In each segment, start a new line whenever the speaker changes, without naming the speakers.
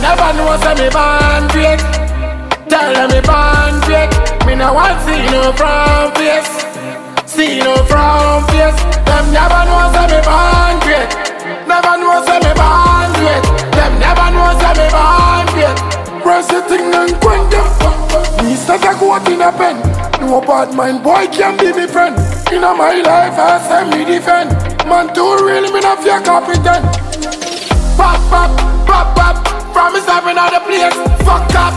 never know say me born great. Tell them me born great. Me no want see no from face. See no from face. Them never know say me born great. Never know say me born great. Them never know say me born great. Press the thing and quench them. Me start a quote in a pen. No bad mind boy can be me friend. In my life I say me defend. Man too real me not fear pop pop. I've out the place. Fuck up.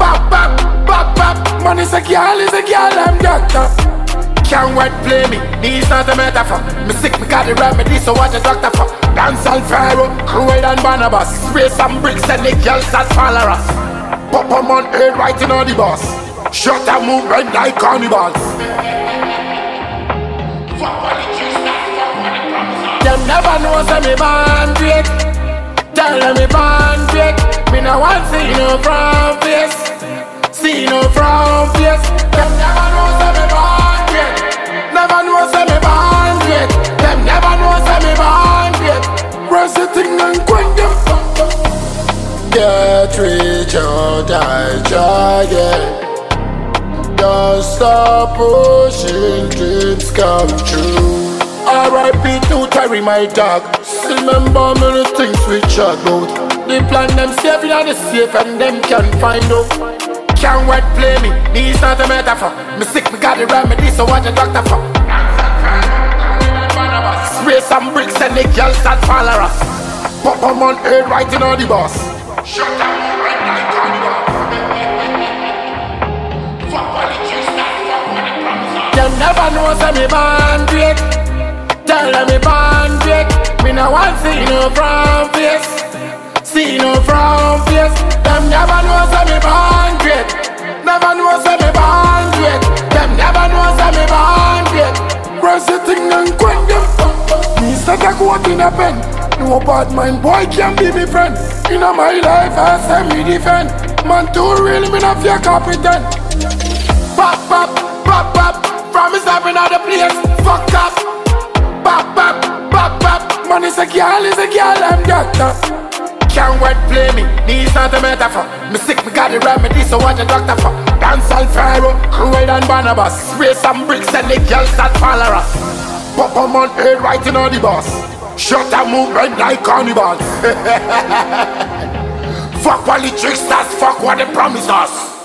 Pop pop pop pop. Man is a girl is a girl I'm doctor. Can't wait play me, this not a metaphor Me sick, me got the remedy, so what the doctor for? Dance on Pharaoh, Cruel and Barnabas Spray some bricks and the girls that follow us Pop a man head right in on the bus. Shut and move red like carnivals Them never know say me born great want see no from face See no from face Them never know say me born great Never know say me born great Them never know say me born great Press the thing and quench them Get rich or die trying Don't stop pushing dreams come true. R.I.P. to Terry, my dog. Still remember many things we chat about. The plan them safe in the safe and them can find out. Can't wait play me, this not a metaphor. Me sick, me got the remedy, so what the doctor for? Spray some bricks and the girls that follow us. Pop a man head right in on the bus. Shut down right like. Fuck all the chicks that fuck with the promise. Them never know say me born great. Tell them me. Me no want see no from face. See no from face. Them never know say me born great. Never know say me born great. Them never know say me born great. Press the thing and quench them. Me start a quote in a pen. No bad mind boy can be me friend. In my life I say me defend. Man too real me not fear competent. Pop pop pop pop. Promise I've been out the place. A girl is a girl I'm doctor. Can't wait play me, this not a metaphor Me sick, me got the remedy, so what the doctor for? Dance on Pharaoh, Cruel and Barnabas Spray some bricks and the girls that follow us Pop a man head right in on the bus. Shut and move red like carnivals Fuck all the tricksters, fuck what they promise us